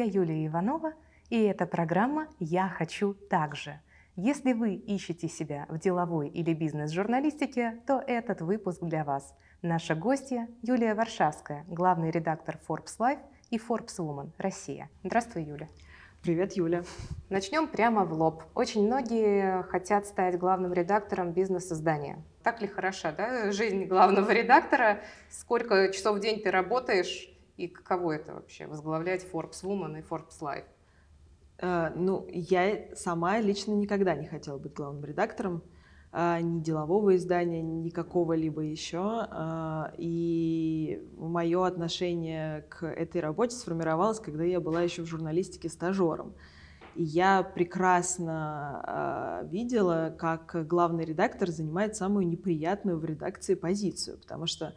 я Юлия Иванова, и это программа «Я хочу также». Если вы ищете себя в деловой или бизнес-журналистике, то этот выпуск для вас. Наша гостья Юлия Варшавская, главный редактор Forbes Life и Forbes Woman Россия. Здравствуй, Юля. Привет, Юля. Начнем прямо в лоб. Очень многие хотят стать главным редактором бизнес-издания. Так ли хороша да, жизнь главного редактора? Сколько часов в день ты работаешь? И каково это вообще, возглавлять Forbes Woman и Forbes Life? Uh, ну, я сама лично никогда не хотела быть главным редактором uh, ни делового издания, ни какого-либо еще. Uh, и мое отношение к этой работе сформировалось, когда я была еще в журналистике стажером. И я прекрасно видела, как главный редактор занимает самую неприятную в редакции позицию, потому что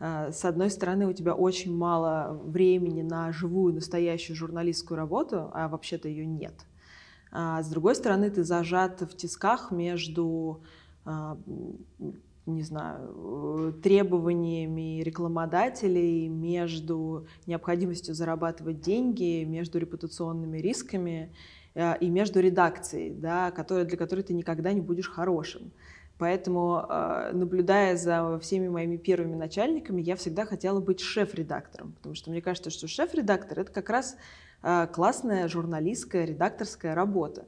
с одной стороны, у тебя очень мало времени на живую, настоящую журналистскую работу, а вообще-то ее нет. А с другой стороны, ты зажат в тисках между а, не знаю, требованиями рекламодателей, между необходимостью зарабатывать деньги, между репутационными рисками и между редакцией, да, который, для которой ты никогда не будешь хорошим. Поэтому, а, наблюдая за всеми моими первыми начальниками, я всегда хотела быть шеф-редактором, потому что мне кажется, что шеф-редактор — это как раз а, классная журналистская, редакторская работа.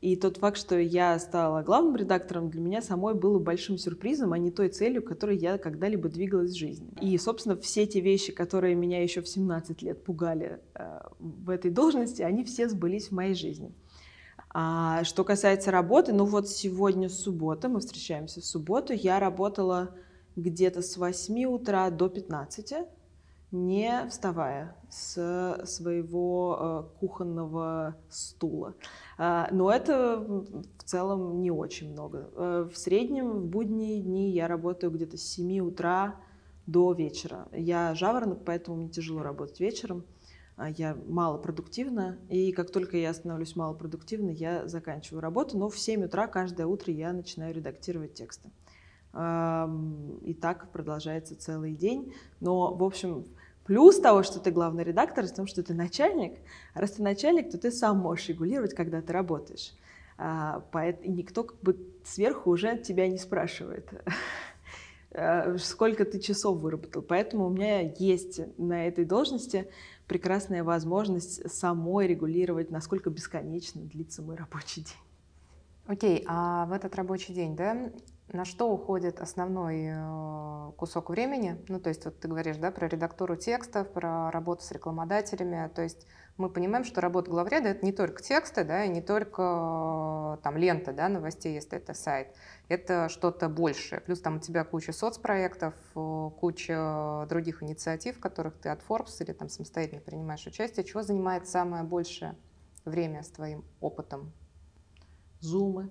И тот факт, что я стала главным редактором, для меня самой было большим сюрпризом, а не той целью, которой я когда-либо двигалась в жизни. И, собственно, все те вещи, которые меня еще в 17 лет пугали э, в этой должности, они все сбылись в моей жизни. А что касается работы, ну вот сегодня суббота, мы встречаемся в субботу, я работала где-то с 8 утра до 15, не вставая с своего э, кухонного стула. А, но это в целом не очень много. Э, в среднем в будние дни я работаю где-то с 7 утра до вечера. Я жаворонок, поэтому мне тяжело работать вечером. А, я малопродуктивна, и как только я становлюсь малопродуктивной, я заканчиваю работу, но в 7 утра каждое утро я начинаю редактировать тексты. И так продолжается целый день. Но, в общем, плюс того, что ты главный редактор, в том, что ты начальник. А раз ты начальник, то ты сам можешь регулировать, когда ты работаешь. А, и никто как бы сверху уже тебя не спрашивает сколько ты часов выработал. Поэтому у меня есть на этой должности прекрасная возможность самой регулировать, насколько бесконечно длится мой рабочий день. Окей, okay, а в этот рабочий день, да, на что уходит основной э, кусок времени? Ну, то есть вот ты говоришь, да, про редактуру текстов, про работу с рекламодателями, то есть мы понимаем, что работа главреда — это не только тексты, да, и не только там лента, да, новостей, если это сайт. Это что-то большее. Плюс там у тебя куча соцпроектов, куча других инициатив, в которых ты от Forbes или там самостоятельно принимаешь участие. Чего занимает самое большее время с твоим опытом? Зумы.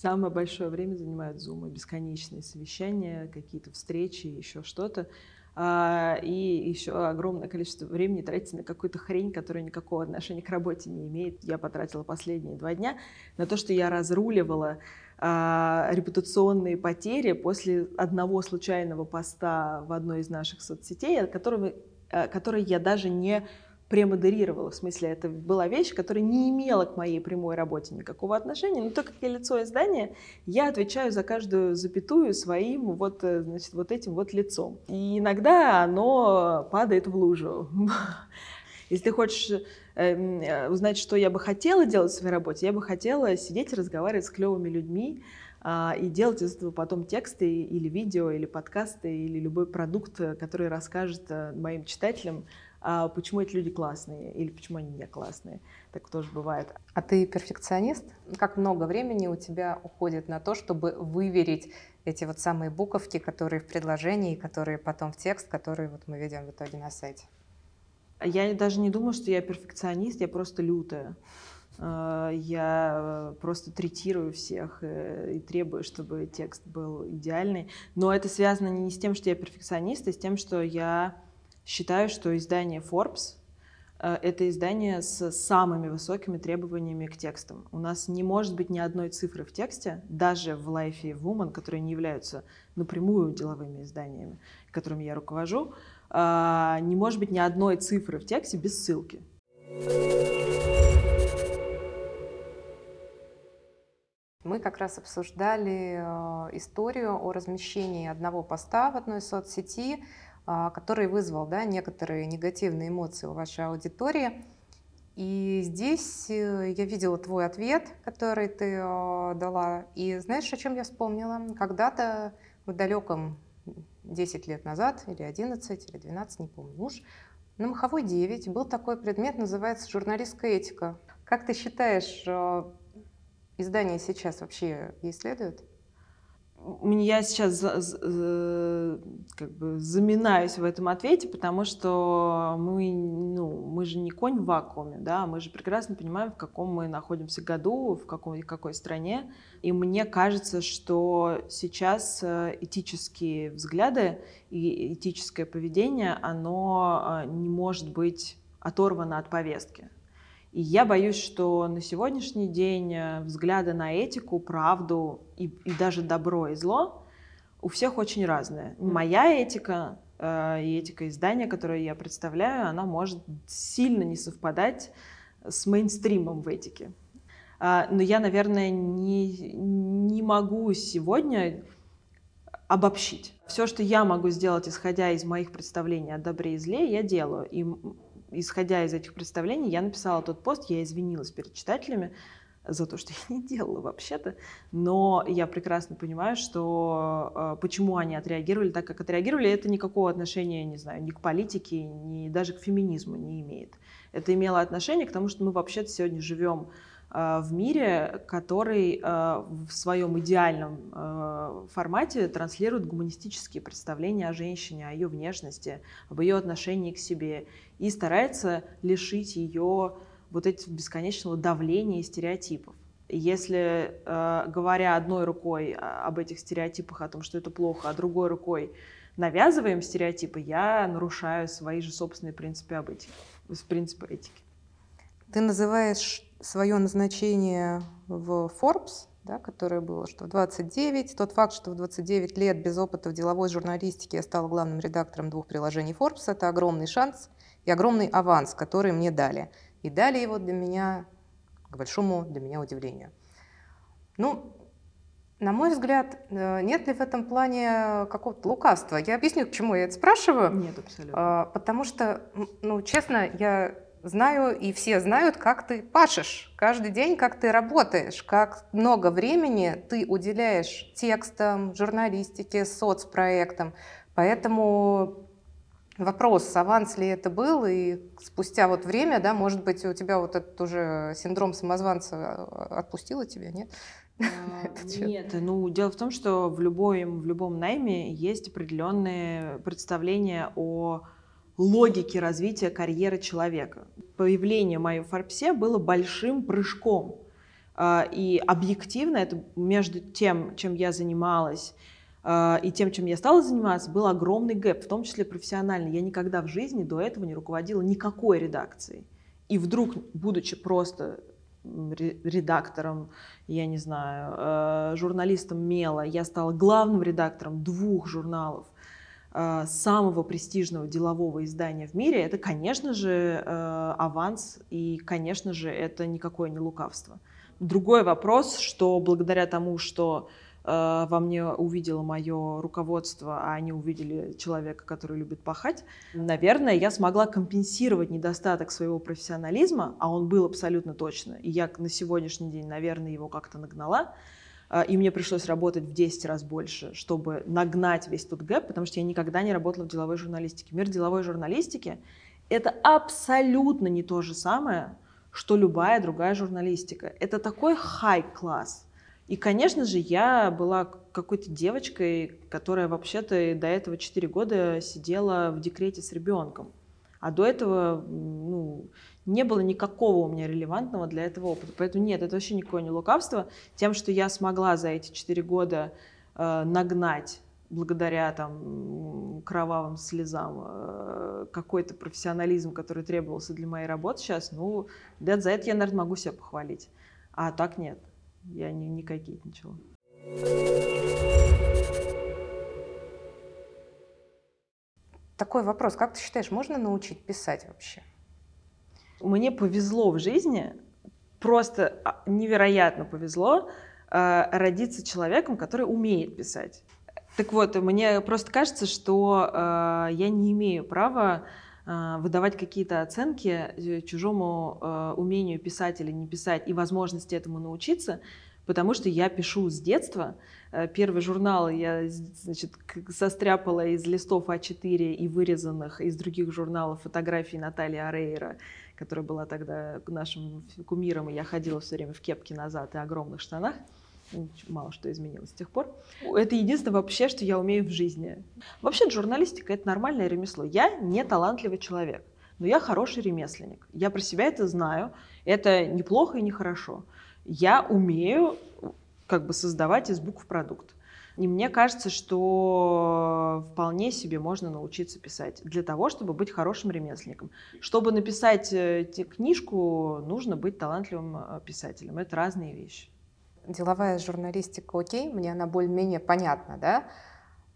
Самое большое время занимают зумы, бесконечные совещания, какие-то встречи, еще что-то. А, и еще огромное количество времени тратится на какую-то хрень, которая никакого отношения к работе не имеет. Я потратила последние два дня на то, что я разруливала а, репутационные потери после одного случайного поста в одной из наших соцсетей, которого, а, который я даже не премодерировала. В смысле, это была вещь, которая не имела к моей прямой работе никакого отношения. Но так как я лицо издания, я отвечаю за каждую запятую своим вот, э, значит, вот этим вот лицом. И иногда оно падает в лужу. Если ты хочешь эм, э, узнать, что я бы хотела делать в своей работе, я бы хотела сидеть и разговаривать с клевыми людьми, а, и делать из этого потом тексты или видео, или подкасты, или любой продукт, э, который расскажет моим читателям а почему эти люди классные или почему они не классные. Так тоже бывает. А ты перфекционист? Как много времени у тебя уходит на то, чтобы выверить эти вот самые буковки, которые в предложении, которые потом в текст, которые вот мы видим в итоге на сайте? Я даже не думаю, что я перфекционист, я просто лютая. А, я просто третирую всех э, и требую, чтобы текст был идеальный. Но это связано не с тем, что я перфекционист, а с тем, что я Считаю, что издание Forbes э, это издание с самыми высокими требованиями к текстам. У нас не может быть ни одной цифры в тексте, даже в Life и Woman, которые не являются напрямую деловыми изданиями, которыми я руковожу, э, не может быть ни одной цифры в тексте без ссылки. Мы как раз обсуждали э, историю о размещении одного поста в одной соцсети, который вызвал да, некоторые негативные эмоции у вашей аудитории. И здесь э, я видела твой ответ, который ты дала. И знаешь, о чем я вспомнила? Когда-то в далеком 10 лет назад, или 11, или 12, не помню уж, на Маховой 9 был такой предмет, называется журналистская этика. Как ты считаешь, издания сейчас вообще исследуют? Я сейчас как бы заминаюсь в этом ответе, потому что мы, ну, мы же не конь в вакууме, да, мы же прекрасно понимаем, в каком мы находимся году, в какой, в какой стране. И мне кажется, что сейчас э, этические взгляды и этическое поведение, оно э, не может быть оторвано от повестки. И я боюсь, что на сегодняшний день э, взгляды на этику, правду и, и даже добро и зло у всех очень разные. Моя этика э, и этика издания, которое я представляю, она может сильно не совпадать с мейнстримом в этике. Э, но я, наверное, не, не могу сегодня обобщить. Все, что я могу сделать, исходя из моих представлений о добре и зле, я делаю. И исходя из этих представлений, я написала тот пост, я извинилась перед читателями за то, что я не делала вообще-то, но я прекрасно понимаю, что э, почему они отреагировали так, как отреагировали, это никакого отношения, не знаю, ни к политике, ни даже к феминизму не имеет. Это имело отношение к тому, что мы вообще-то сегодня живем в мире, который э, в своем идеальном э, формате транслирует гуманистические представления о женщине, о ее внешности, об ее отношении к себе и старается лишить ее вот этих бесконечного давления и стереотипов. Если, говоря одной рукой об этих стереотипах, о том, что это плохо, а другой рукой навязываем стереотипы, я нарушаю свои же собственные принципы об этике, принципы этики. Ты называешь свое назначение в Forbes, да, которое было, что в 29, тот факт, что в 29 лет без опыта в деловой журналистике я стала главным редактором двух приложений Forbes, это огромный шанс и огромный аванс, который мне дали. И дали его для меня, к большому для меня удивлению. Ну, на мой взгляд, э, нет ли в этом плане какого-то лукавства? Я объясню, к чему я это спрашиваю. Нет, абсолютно. А, потому что, ну, честно, я знаю, и все знают, как ты пашешь каждый день, как ты работаешь, как много времени ты уделяешь текстам, журналистике, соцпроектам. Поэтому вопрос, аванс ли это был, и спустя вот время, да, может быть, у тебя вот этот уже синдром самозванца а, отпустило тебя, нет? А, нет, ну дело в том, что в любом, в любом найме есть определенные представления о логики развития карьеры человека. Появление мое в Форбсе было большим прыжком. А, и объективно это между тем, чем я занималась, а, и тем, чем я стала заниматься, был огромный гэп, в том числе профессиональный. Я никогда в жизни до этого не руководила никакой редакцией. И вдруг, будучи просто редактором, я не знаю, а, журналистом Мела, я стала главным редактором двух журналов, самого престижного делового издания в мире, это, конечно же, э, аванс, и, конечно же, это никакое не лукавство. Другой вопрос, что благодаря тому, что э, во мне увидело мое руководство, а они увидели человека, который любит пахать, наверное, я смогла компенсировать недостаток своего профессионализма, а он был абсолютно точно, и я на сегодняшний день, наверное, его как-то нагнала, и мне пришлось работать в 10 раз больше, чтобы нагнать весь тот гэп, потому что я никогда не работала в деловой журналистике. Мир деловой журналистики — это абсолютно не то же самое, что любая другая журналистика. Это такой хай-класс. И, конечно же, я была какой-то девочкой, которая вообще-то до этого 4 года сидела в декрете с ребенком. А до этого ну, не было никакого у меня релевантного для этого опыта. Поэтому нет, это вообще никакое не лукавство. Тем, что я смогла за эти четыре года э, нагнать благодаря там кровавым слезам э, какой-то профессионализм, который требовался для моей работы сейчас, ну, да, за это я, наверное, могу себя похвалить. А так нет, я не, не кокетничала. Такой вопрос. Как ты считаешь, можно научить писать вообще? Мне повезло в жизни, просто а, невероятно повезло э, родиться человеком, который умеет писать. Так вот, мне просто кажется, что э, я не имею права э, выдавать какие-то оценки чужому умению писать или не писать и возможности этому научиться, потому что я пишу с детства. Первый журнал я значит, состряпала из листов А4 и вырезанных из других журналов фотографий Натальи Арейра, которая была тогда нашим кумиром, и я ходила все время в кепке назад и огромных штанах. Мало что изменилось с тех пор. Это единственное вообще, что я умею в жизни. Вообще журналистика — это нормальное ремесло. Я не талантливый человек, но я хороший ремесленник. Я про себя это знаю. Это неплохо и нехорошо я умею как бы создавать из букв продукт. И мне кажется, что вполне себе можно научиться писать для того, чтобы быть хорошим ремесленником. Чтобы написать э, книжку, нужно быть талантливым э, писателем. Это разные вещи. Деловая журналистика, окей, мне она более-менее понятна, да?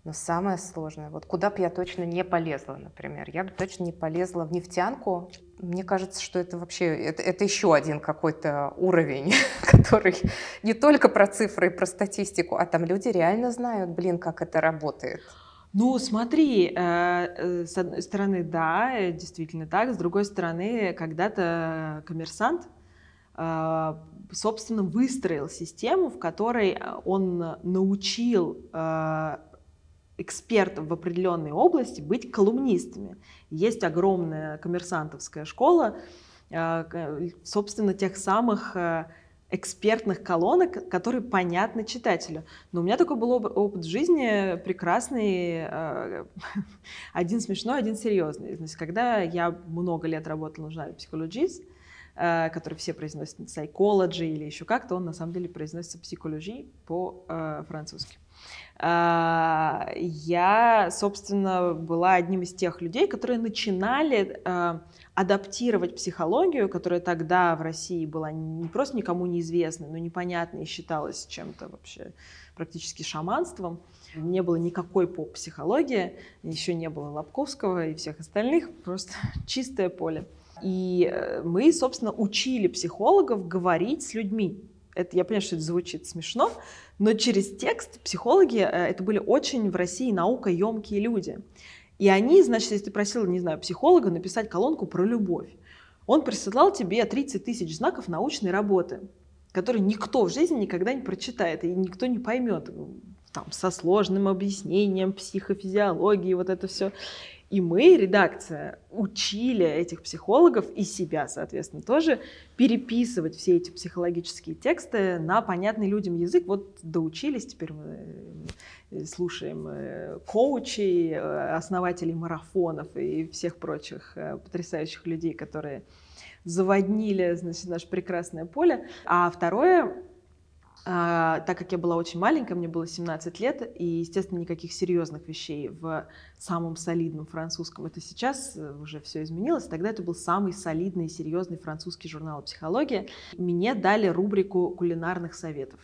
Но самое сложное, вот куда бы я точно не полезла, например, я бы точно не полезла в нефтянку. Мне кажется, что это вообще, это, это еще один какой-то уровень, который не только про цифры и про статистику, а там люди реально знают, блин, как это работает. Ну, смотри, э, э, с одной стороны, да, действительно так, с другой стороны, когда-то коммерсант, э, собственно, выстроил систему, в которой он научил экспертов в определенной области быть колумнистами. Есть огромная коммерсантовская школа, э, собственно, тех самых э, экспертных колонок, которые понятны читателю. Но у меня такой был опыт жизни прекрасный, э, один смешной, один серьезный. Значит, когда я много лет работала на журнале «Psychologist», который все произносят psychology или еще как-то, он на самом деле произносится psychology по-французски. А, я, собственно, была одним из тех людей, которые начинали а, адаптировать психологию, которая тогда в России была не просто никому неизвестной, но непонятной и считалась чем-то вообще практически шаманством. Не было никакой поп-психологии, еще не было Лобковского и всех остальных, просто чистое поле. И э, мы, собственно, учили психологов говорить с людьми. Это, я понимаю, что это звучит смешно, но через текст психологи, э, это были очень в России наукоемкие люди. И они, значит, если ты просил, не знаю, психолога написать колонку про любовь, он присылал тебе 30 тысяч знаков научной работы, которые никто в жизни никогда не прочитает, и никто не поймет там, со сложным объяснением психофизиологии, вот это все. И мы, редакция, учили этих психологов и себя, соответственно, тоже переписывать все эти психологические тексты на понятный людям язык. Вот доучились, теперь мы э, слушаем э, коучей, э, основателей марафонов и всех прочих потрясающих людей, которые заводнили, значит, наше прекрасное поле. А второе, а, так как я была очень маленькая, мне было 17 лет, и, естественно, никаких серьезных вещей в самом солидном французском. Это сейчас э, уже все изменилось. Тогда это был самый солидный и серьезный французский журнал «Психология». Мне дали рубрику кулинарных советов.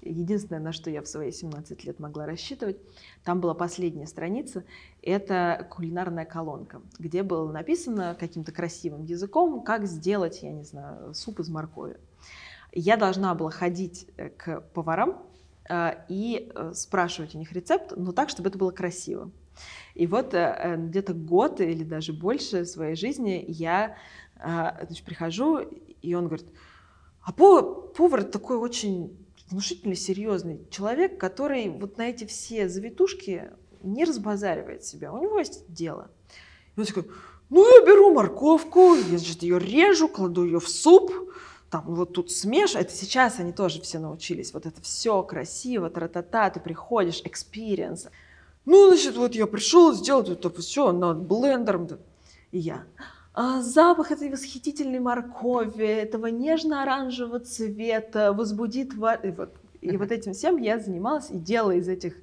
Единственное, на что я в свои 17 лет могла рассчитывать, там была последняя страница, это кулинарная колонка, где было написано каким-то красивым языком, как сделать, я не знаю, суп из моркови я должна была ходить э, к поварам э, и э, спрашивать у них рецепт, но так, чтобы это было красиво. И вот где-то год или даже больше своей жизни я значит, прихожу, и он говорит, а повар такой очень внушительный, серьезный человек, который вот на эти все завитушки не разбазаривает себя. У него есть дело. И он такой, ну я беру морковку, я значит, ее режу, кладу ее в суп, там вот тут смеш, это сейчас они тоже все научились, вот это все красиво, тра-та-та, ты приходишь, experience. Ну, значит, вот я пришел, сделал это все над блендером, и я. А запах этой восхитительной моркови, этого нежно-оранжевого цвета возбудит... И вот, и вот этим всем я занималась и делала из этих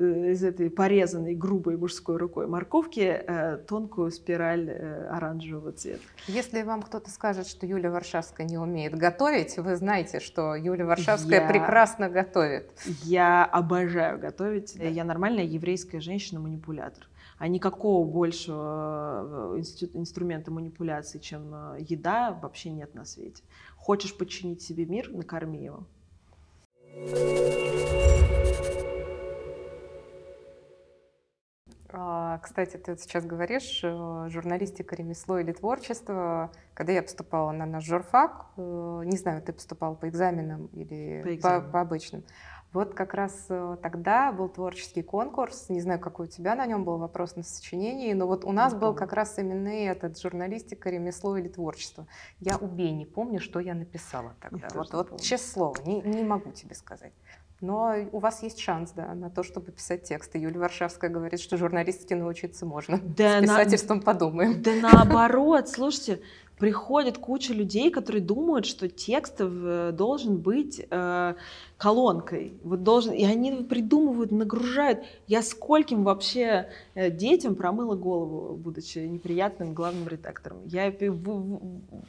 из этой порезанной грубой мужской рукой морковки э, тонкую спираль э, оранжевого цвета. Если вам кто-то скажет, что Юля Варшавская не умеет готовить, вы знаете, что Юля Варшавская я... прекрасно готовит. Я обожаю готовить. Я нормальная еврейская женщина-манипулятор. А никакого большего э, инструмента манипуляции, чем э, еда, вообще нет на свете. Хочешь подчинить себе мир, накорми его. А, кстати, ты сейчас говоришь, э, журналистика, ремесло или творчество. Когда я поступала на наш журфак, э, не знаю, ты поступал по экзаменам или по, экзаменам. по, по обычным. Вот как раз э, тогда был творческий конкурс. Не знаю, какой у тебя на нем был вопрос на сочинении, но вот у нас был как раз именно этот журналистика, ремесло или творчество. Я убей, не помню, что я написала тогда. Я вот, вот честное слово, не, не могу тебе сказать. Но у вас есть шанс, да, на то, чтобы писать тексты. Юлия Варшавская говорит, что журналистике научиться можно. Да С писательством на... подумаем. Да наоборот, слушайте, приходит куча людей, которые думают, что текст э, должен быть э, колонкой. Вот должен, и они придумывают, нагружают. Я скольким вообще э, детям промыла голову, будучи неприятным главным редактором. Я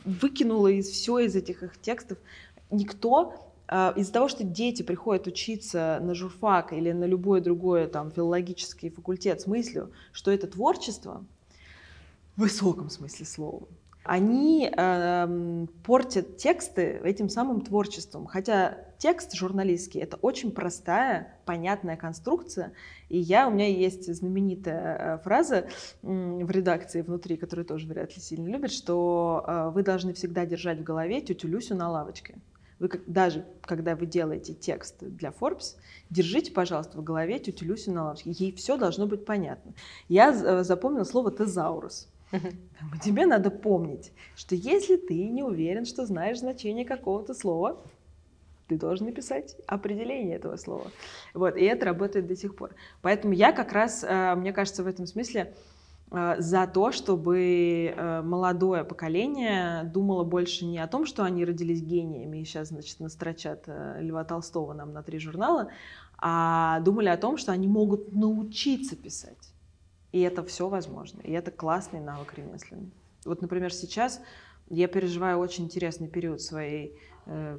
выкинула из все из этих их текстов. Никто из-за того, что дети приходят учиться на журфак или на любой другой там, филологический факультет с мыслью, что это творчество, в высоком смысле слова, они э, портят тексты этим самым творчеством. Хотя текст журналистский — это очень простая, понятная конструкция. И я, у меня есть знаменитая э, фраза в редакции внутри, которую тоже вряд ли сильно любят, что э, вы должны всегда держать в голове тетю Люсю на лавочке. Вы как, даже когда вы делаете текст для Forbes, держите, пожалуйста, в голове тетю Люсю на лавочке. Ей все должно быть понятно. Я э, запомнила слово «тезаурус». Тебе надо помнить, что если ты не уверен, что знаешь значение какого-то слова, ты должен написать определение этого слова. Вот, и это работает до сих пор. Поэтому я как раз, э, мне кажется, в этом смысле за то, чтобы э, молодое поколение думало больше не о том, что они родились гениями и сейчас, значит, настрочат э, Льва Толстого нам на три журнала, а думали о том, что они могут научиться писать. И это все возможно. И это классный навык ремесленный. Вот, например, сейчас я переживаю очень интересный период своей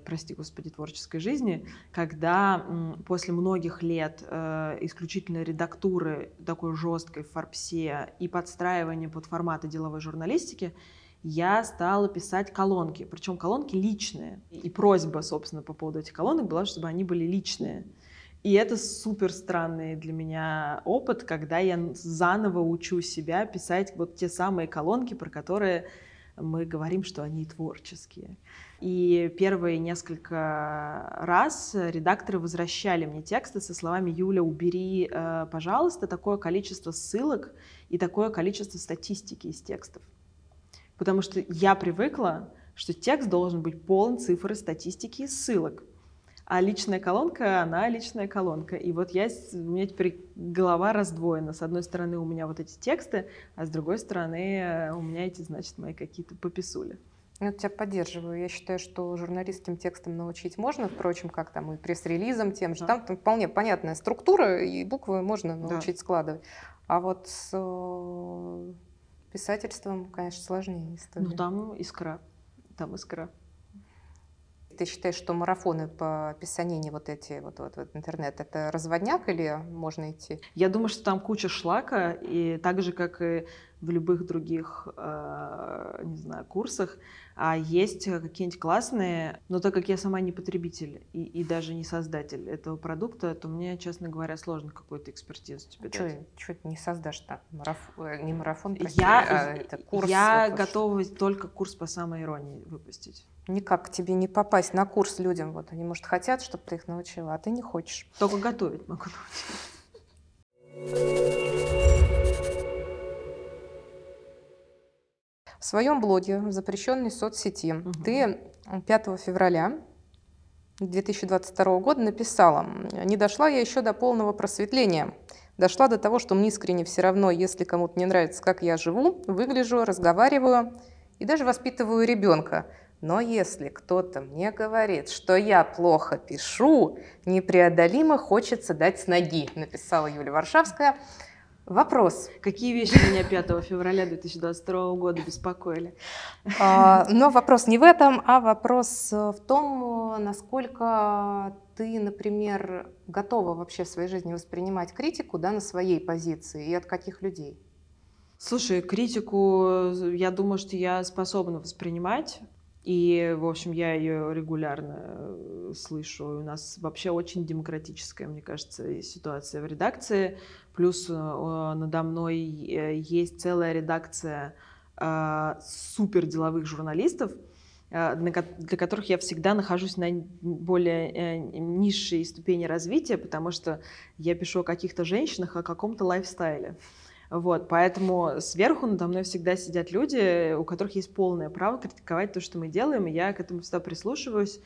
прости господи, творческой жизни, когда после многих лет э, исключительно редактуры такой жесткой в Форбсе и подстраивания под форматы деловой журналистики, я стала писать колонки, причем колонки личные. И просьба, собственно, по поводу этих колонок была, чтобы они были личные. И это супер странный для меня опыт, когда я заново учу себя писать вот те самые колонки, про которые мы говорим, что они творческие. И первые несколько раз редакторы возвращали мне тексты со словами «Юля, убери, э, пожалуйста, такое количество ссылок и такое количество статистики из текстов». Потому что я привыкла, что текст должен быть полон цифр, статистики и ссылок. А личная колонка, она личная колонка. И вот я, у меня теперь голова раздвоена. С одной стороны у меня вот эти тексты, а с другой стороны э, у меня эти, значит, мои какие-то пописули. Я тебя поддерживаю. Я считаю, что журналистским текстом научить можно, впрочем, как там и пресс-релизом тем же. Да. Там, там вполне понятная структура, и буквы можно научить да. складывать. А вот с э, писательством, конечно, сложнее история. Ну, там искра. Там искра. Ты считаешь, что марафоны по писанине вот эти, вот, вот, вот интернет, это разводняк или можно идти? Я думаю, что там куча шлака, и так же, как и в любых других, э, не знаю, курсах, а есть какие-нибудь классные, но так как я сама не потребитель и, и даже не создатель этого продукта, то мне, честно говоря, сложно какую-то экспертизу тебе Чё, дать. Что ты не создашь так? Мараф... Э, не марафон, прости, я, а это курс. Я вот, готова только курс по самой иронии выпустить. Никак тебе не попасть на курс людям. Вот они, может, хотят, чтобы ты их научила, а ты не хочешь. Только готовить могу научить. В своем блоге в запрещенной соцсети угу. ты 5 февраля 2022 года написала, не дошла я еще до полного просветления. Дошла до того, что мне искренне все равно, если кому-то не нравится, как я живу, выгляжу, разговариваю и даже воспитываю ребенка. Но если кто-то мне говорит, что я плохо пишу, непреодолимо хочется дать с ноги, написала Юлия Варшавская. Вопрос. Какие вещи меня 5 февраля 2022 года беспокоили? А, но вопрос не в этом, а вопрос в том, насколько ты, например, готова вообще в своей жизни воспринимать критику да, на своей позиции и от каких людей? Слушай, критику, я думаю, что я способна воспринимать. И, в общем, я ее регулярно э, слышу. У нас вообще очень демократическая, мне кажется, ситуация в редакции. Плюс э, надо мной э, есть целая редакция супер деловых журналистов, для которых я всегда нахожусь на более низшей ступени развития, потому что я пишу о каких-то женщинах, о каком-то лайфстайле. Вот, поэтому сверху надо мной всегда сидят люди, у которых есть полное право критиковать то, что мы делаем, и я к этому всегда прислушиваюсь.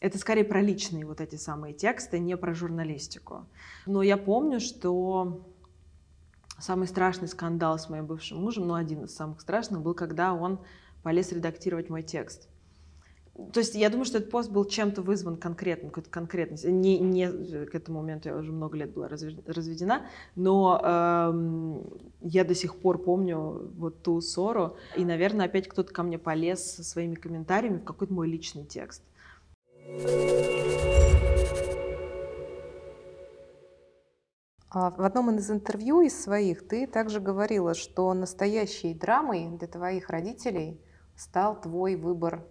Это скорее про личные вот эти самые тексты, не про журналистику. Но я помню, что самый страшный скандал с моим бывшим мужем, ну, один из самых страшных, был, когда он полез редактировать мой текст. То есть я думаю, что этот пост был чем-то вызван конкретным, какой-то конкретность. Не, не к этому моменту я уже много лет была разведена, но эм, я до сих пор помню вот ту ссору. И, наверное, опять кто-то ко мне полез со своими комментариями в какой-то мой личный текст. А в одном из интервью из своих ты также говорила, что настоящей драмой для твоих родителей стал твой выбор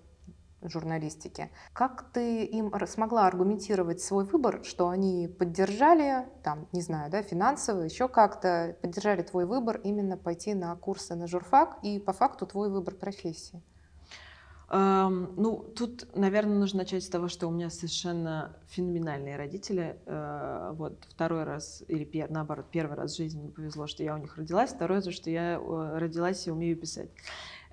журналистики. Как ты им смогла аргументировать свой выбор, что они поддержали, там, не знаю, да, финансово, еще как-то поддержали твой выбор именно пойти на курсы на журфак и по факту твой выбор профессии? Um, ну, тут, наверное, нужно начать с того, что у меня совершенно феноменальные родители. Uh, вот второй раз, или пер, наоборот, первый раз в жизни мне повезло, что я у них родилась, второй раз, что я uh, родилась и умею писать.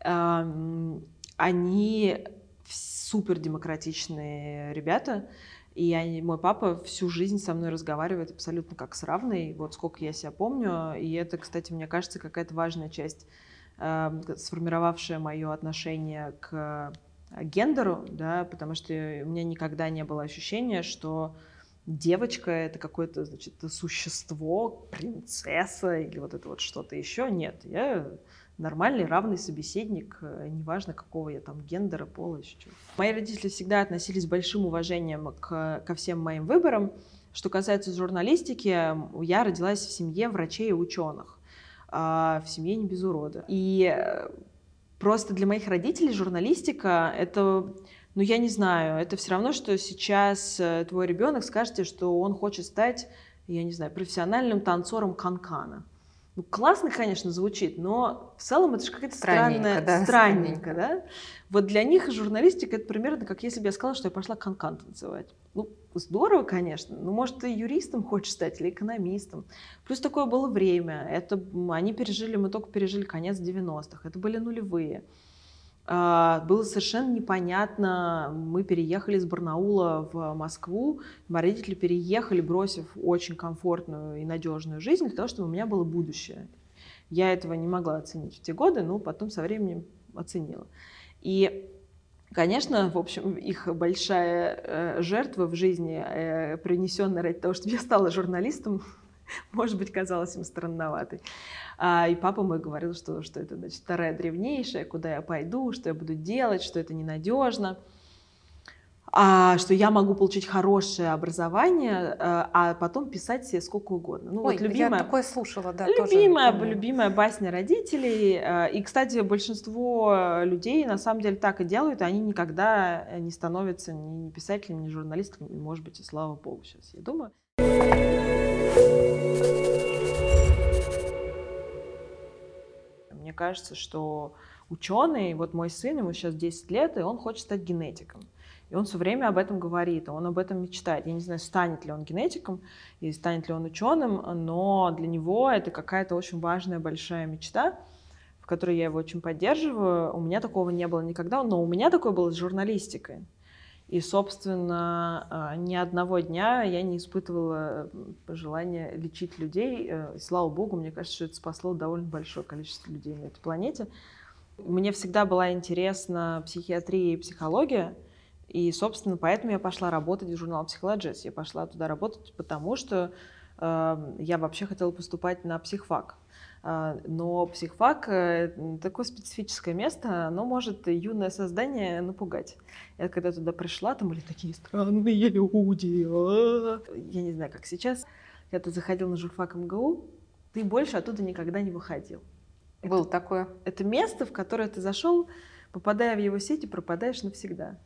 Um, они супер демократичные ребята, и они, мой папа всю жизнь со мной разговаривает абсолютно как с равной, вот сколько я себя помню. И это, кстати, мне кажется, какая-то важная часть, э, сформировавшая мое отношение к гендеру, да, потому что у меня никогда не было ощущения, что девочка это какое-то, значит, существо, принцесса или вот это вот что-то еще. Нет, я нормальный, равный собеседник, э, неважно какого я там гендера, пола, еще. Мои родители всегда относились с большим уважением к, ко всем моим выборам. Что касается журналистики, я родилась в семье врачей и ученых, а, в семье не без урода. И э, просто для моих родителей журналистика это ну, я не знаю, это все равно, что сейчас э, твой ребенок скажет, что он хочет стать, я не знаю, профессиональным танцором канкана. Ну, классно, конечно, звучит, но в целом это же какая-то странная, да, странненько, да? Вот для них журналистика это примерно как если бы я сказала, что я пошла канкан танцевать. Ну, здорово, конечно, но может ты юристом хочешь стать или экономистом. Плюс такое было время, это они пережили, мы только пережили конец 90-х, это были нулевые. А, было совершенно непонятно. Мы переехали из Барнаула в Москву. Мои родители переехали, бросив очень комфортную и надежную жизнь для того, чтобы у меня было будущее. Я этого не могла оценить в те годы, но потом со временем оценила. И Конечно, в общем, их большая э, жертва в жизни, э, принесенная ради того, чтобы я стала журналистом, может быть, казалась им странноватой. А, и папа мой говорил, что, что это значит, вторая древнейшая, куда я пойду, что я буду делать, что это ненадежно а, что я могу получить хорошее образование, а, а потом писать себе сколько угодно. Ну, Ой, вот любимая, я такое слушала, да. Любимая, тоже. любимая басня родителей. А, и, кстати, большинство людей на самом деле так и делают, и они никогда не становятся ни писателями, ни журналистами, может быть, и слава богу, сейчас я думаю. Мне кажется, что ученый, вот мой сын, ему сейчас 10 лет, и он хочет стать генетиком. И он все время об этом говорит, он об этом мечтает. Я не знаю, станет ли он генетиком и станет ли он ученым, но для него это какая-то очень важная, большая мечта, в которой я его очень поддерживаю. У меня такого не было никогда, но у меня такое было с журналистикой. И, собственно, а, ни одного дня я не испытывала желания лечить людей. Э, и, слава богу, мне кажется, что это спасло довольно большое количество людей на этой планете. Мне всегда была интересна психиатрия и психология. И, собственно, поэтому я пошла работать в журнал «Психологист». Я пошла туда работать, потому что эм, я вообще хотела поступать на психфак. А, но психфак э, такое специфическое место, оно может юное создание напугать. Я когда туда пришла, там были такие странные люди. А. Я не знаю, как сейчас. Когда ты заходил на журфак МГУ, ты больше оттуда никогда не выходил. Был такое. Это место, в которое ты зашел, попадая в его сети, пропадаешь навсегда.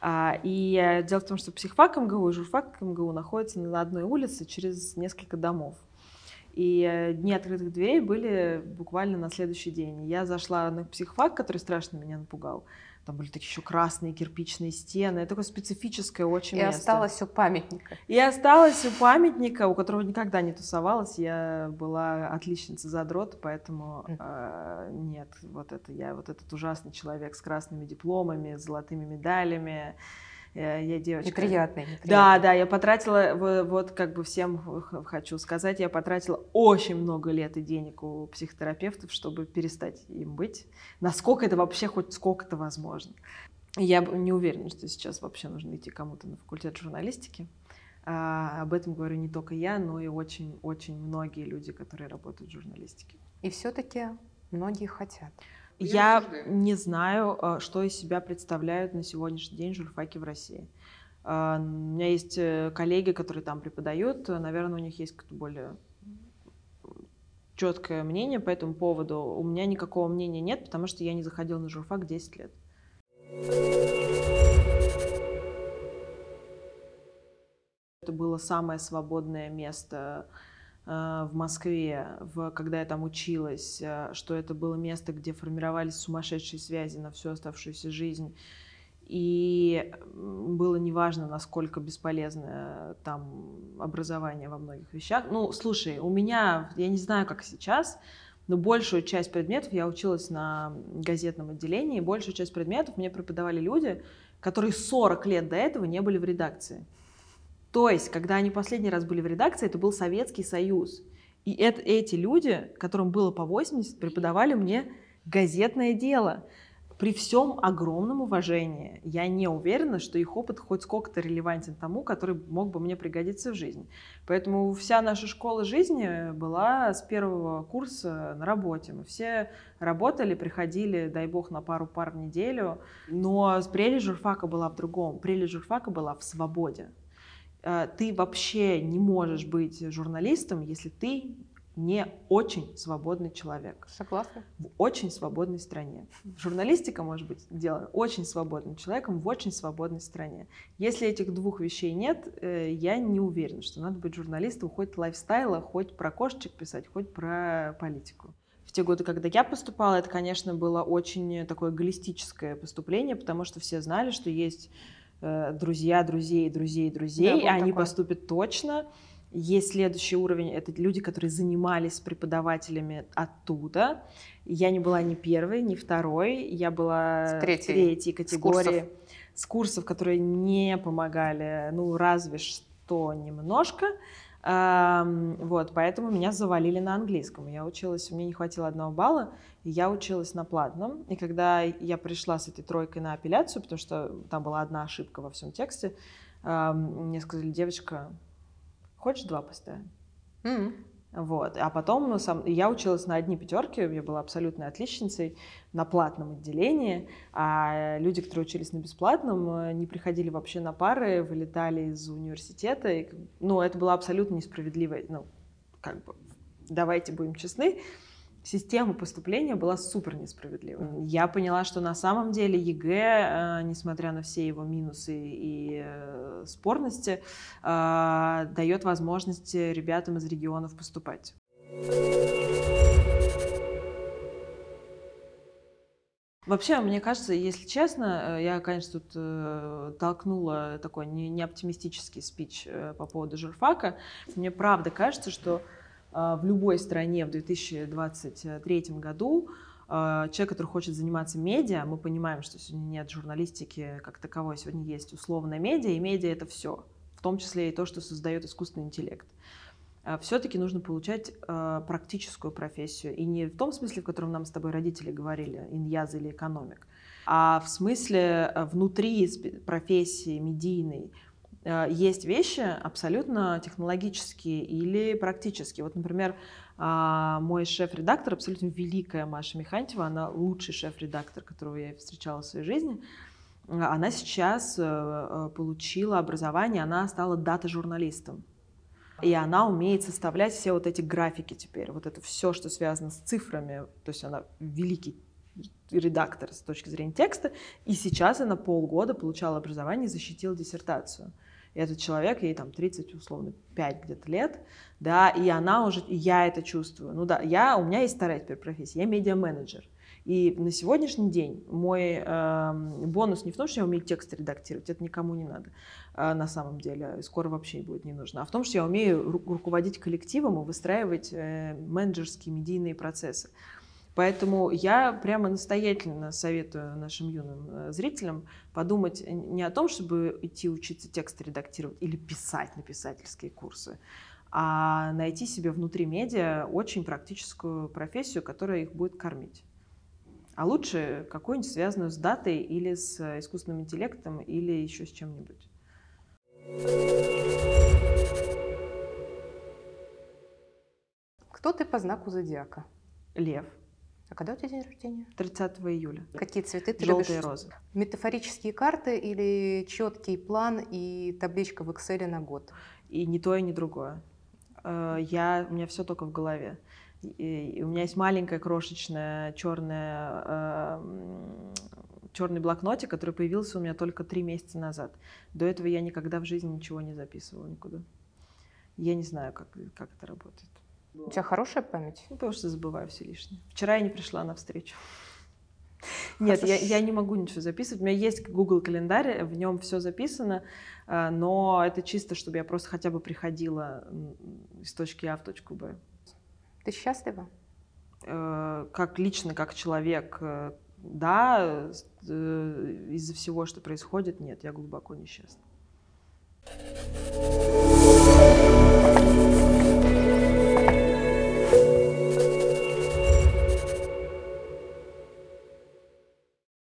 А, и э, дело в том, что психфак МГУ и журфак МГУ находятся на одной улице через несколько домов. И э, дни открытых дверей были буквально на следующий день. Я зашла на психфак, который страшно меня напугал. Там были такие еще красные кирпичные стены. Это такое специфическое очень и место. И осталось у памятника. И осталось у памятника, у которого никогда не тусовалась. Я была отличница задрот, поэтому э, нет, вот это я, вот этот ужасный человек с красными дипломами, с золотыми медалями. Э, я девочка. Неприятный, неприятный. Да, да, я потратила, вот как бы всем хочу сказать, я потратила очень много лет и денег у психотерапевтов, чтобы перестать им быть. Насколько это вообще хоть сколько-то возможно. Я не уверена, что сейчас вообще нужно идти кому-то на факультет журналистики. А, об этом говорю не только я, но и очень-очень многие люди, которые работают в журналистике. И все-таки многие хотят. Я не знаю, э, что из себя представляют на сегодняшний день журфаки в России. Э, у меня есть э, коллеги, которые там преподают, наверное, у них есть какое-то более четкое мнение по этому поводу. У меня никакого мнения нет, потому что я не заходила на журфак 10 лет. Это было самое свободное место в Москве, в, когда я там училась, э, что это было место, где формировались сумасшедшие связи на всю оставшуюся жизнь. И было неважно, насколько бесполезное там образование во многих вещах. Ну, слушай, у меня, я не знаю, как сейчас, но большую часть предметов я училась на газетном отделении, и большую часть предметов мне преподавали люди, которые 40 лет до этого не были в редакции. То есть, когда они последний раз были в редакции, это был Советский Союз. И это, эти люди, которым было по 80, преподавали мне газетное дело. При всем огромном уважении я не уверена, что их опыт хоть сколько-то релевантен тому, который мог бы мне пригодиться в жизни. Поэтому вся наша школа жизни была с первого курса на работе. Мы все работали, приходили, дай бог, на пару пар в неделю. Но прелесть журфака была в другом. Прелесть журфака была в свободе. Э, ты вообще не можешь быть журналистом, если ты не очень свободный человек. Согласна. В очень свободной стране. Журналистика может быть сделана очень свободным человеком в очень свободной стране. Если этих двух вещей нет, э, я не уверена, что надо быть журналистом хоть лайфстайла, хоть про кошечек писать, хоть про политику. В те годы, когда я поступала, это, конечно, было очень такое галлистическое поступление, потому что все знали, что есть Э, друзья друзей, друзей, друзей, да, они такой. поступят точно. Есть следующий уровень, это люди, которые занимались преподавателями оттуда. Я не была ни первой, ни второй, я была третьей, третьей категории. С курсов. с курсов, которые не помогали, ну, разве что немножко. Вот, поэтому меня завалили на английском. Я училась, мне не хватило одного балла, и я училась на платном. И когда я пришла с этой тройкой на апелляцию, потому что там была одна ошибка во всем тексте, мне сказали, девочка, хочешь два поставим? Mm-hmm. Вот. А потом сам, я училась на одни пятерки, я была абсолютной отличницей на платном отделении, а люди, которые учились на бесплатном, э, не приходили вообще на пары, вылетали из университета. И, ну, это было абсолютно несправедливо. Ну, как бы, давайте будем честны, система поступления была супер несправедливой. Я поняла, что на самом деле ЕГЭ, э, несмотря на все его минусы и э, спорности, э, дает возможность ребятам из регионов поступать. Вообще, мне кажется, если честно, я, конечно, тут э, толкнула такой неоптимистический не спич э, по поводу журфака. Мне правда кажется, что а, в любой стране в 2023 году а, человек, который хочет заниматься медиа, мы понимаем, что сегодня нет журналистики как таковой, сегодня есть условная медиа, и медиа это все, в том числе и то, что создает искусственный интеллект. А, Все-таки нужно получать практическую профессию, и не в том смысле, в котором нам с тобой родители говорили, иньяз или экономик, а в смысле внутри профессии медийной Э, есть вещи абсолютно технологические или практические. Вот, например, а, мой шеф-редактор, абсолютно великая Маша Михантьева, она лучший шеф-редактор, которого я встречала в своей жизни. Она сейчас э, э, получила образование, она стала дата-журналистом. И она умеет составлять все вот эти графики теперь, вот это все, что связано с цифрами. То есть она великий редактор с точки зрения текста. И сейчас она полгода получала образование и защитила диссертацию. Этот человек, ей там 30, условно, 5 где-то лет, да, и она уже, и я это чувствую. Ну да, я, у меня есть вторая теперь профессия, я медиа-менеджер. И на сегодняшний день мой э, бонус не в том, что я умею текст редактировать, это никому не надо э, на самом деле, скоро вообще будет не нужно, а в том, что я умею ру- руководить коллективом и выстраивать э, менеджерские медийные процессы. Поэтому я прямо настоятельно советую нашим юным э, зрителям подумать не о том, чтобы идти учиться текст редактировать или писать на писательские курсы, а найти себе внутри медиа очень практическую профессию, которая их будет кормить. А лучше какую-нибудь связанную с датой или с искусственным интеллектом или еще с чем-нибудь. Кто ты по знаку зодиака? Лев. А когда у тебя день рождения? 30 июля. Какие цветы ты Желтые любишь? розы. Метафорические карты или четкий план и табличка в Excel на год? И ни то, и ни другое. Э, я, у меня все только в голове. И, у меня есть маленькая крошечная черная э, черный блокнотик, который появился у меня только три месяца назад. До этого я никогда в жизни ничего не записывала никуда. Я не знаю, как, как это работает. У тебя хорошая память? Ну, потому что забываю все лишнее. Вчера я не пришла на встречу. Нет, я, я не могу ничего записывать. У меня есть Google календарь, в нем все записано, э, но это чисто, чтобы я просто хотя бы приходила из точки А в точку Б. Ты счастлива? Э, как лично, как человек, э, да, из-за всего, что происходит, нет, я глубоко несчастна.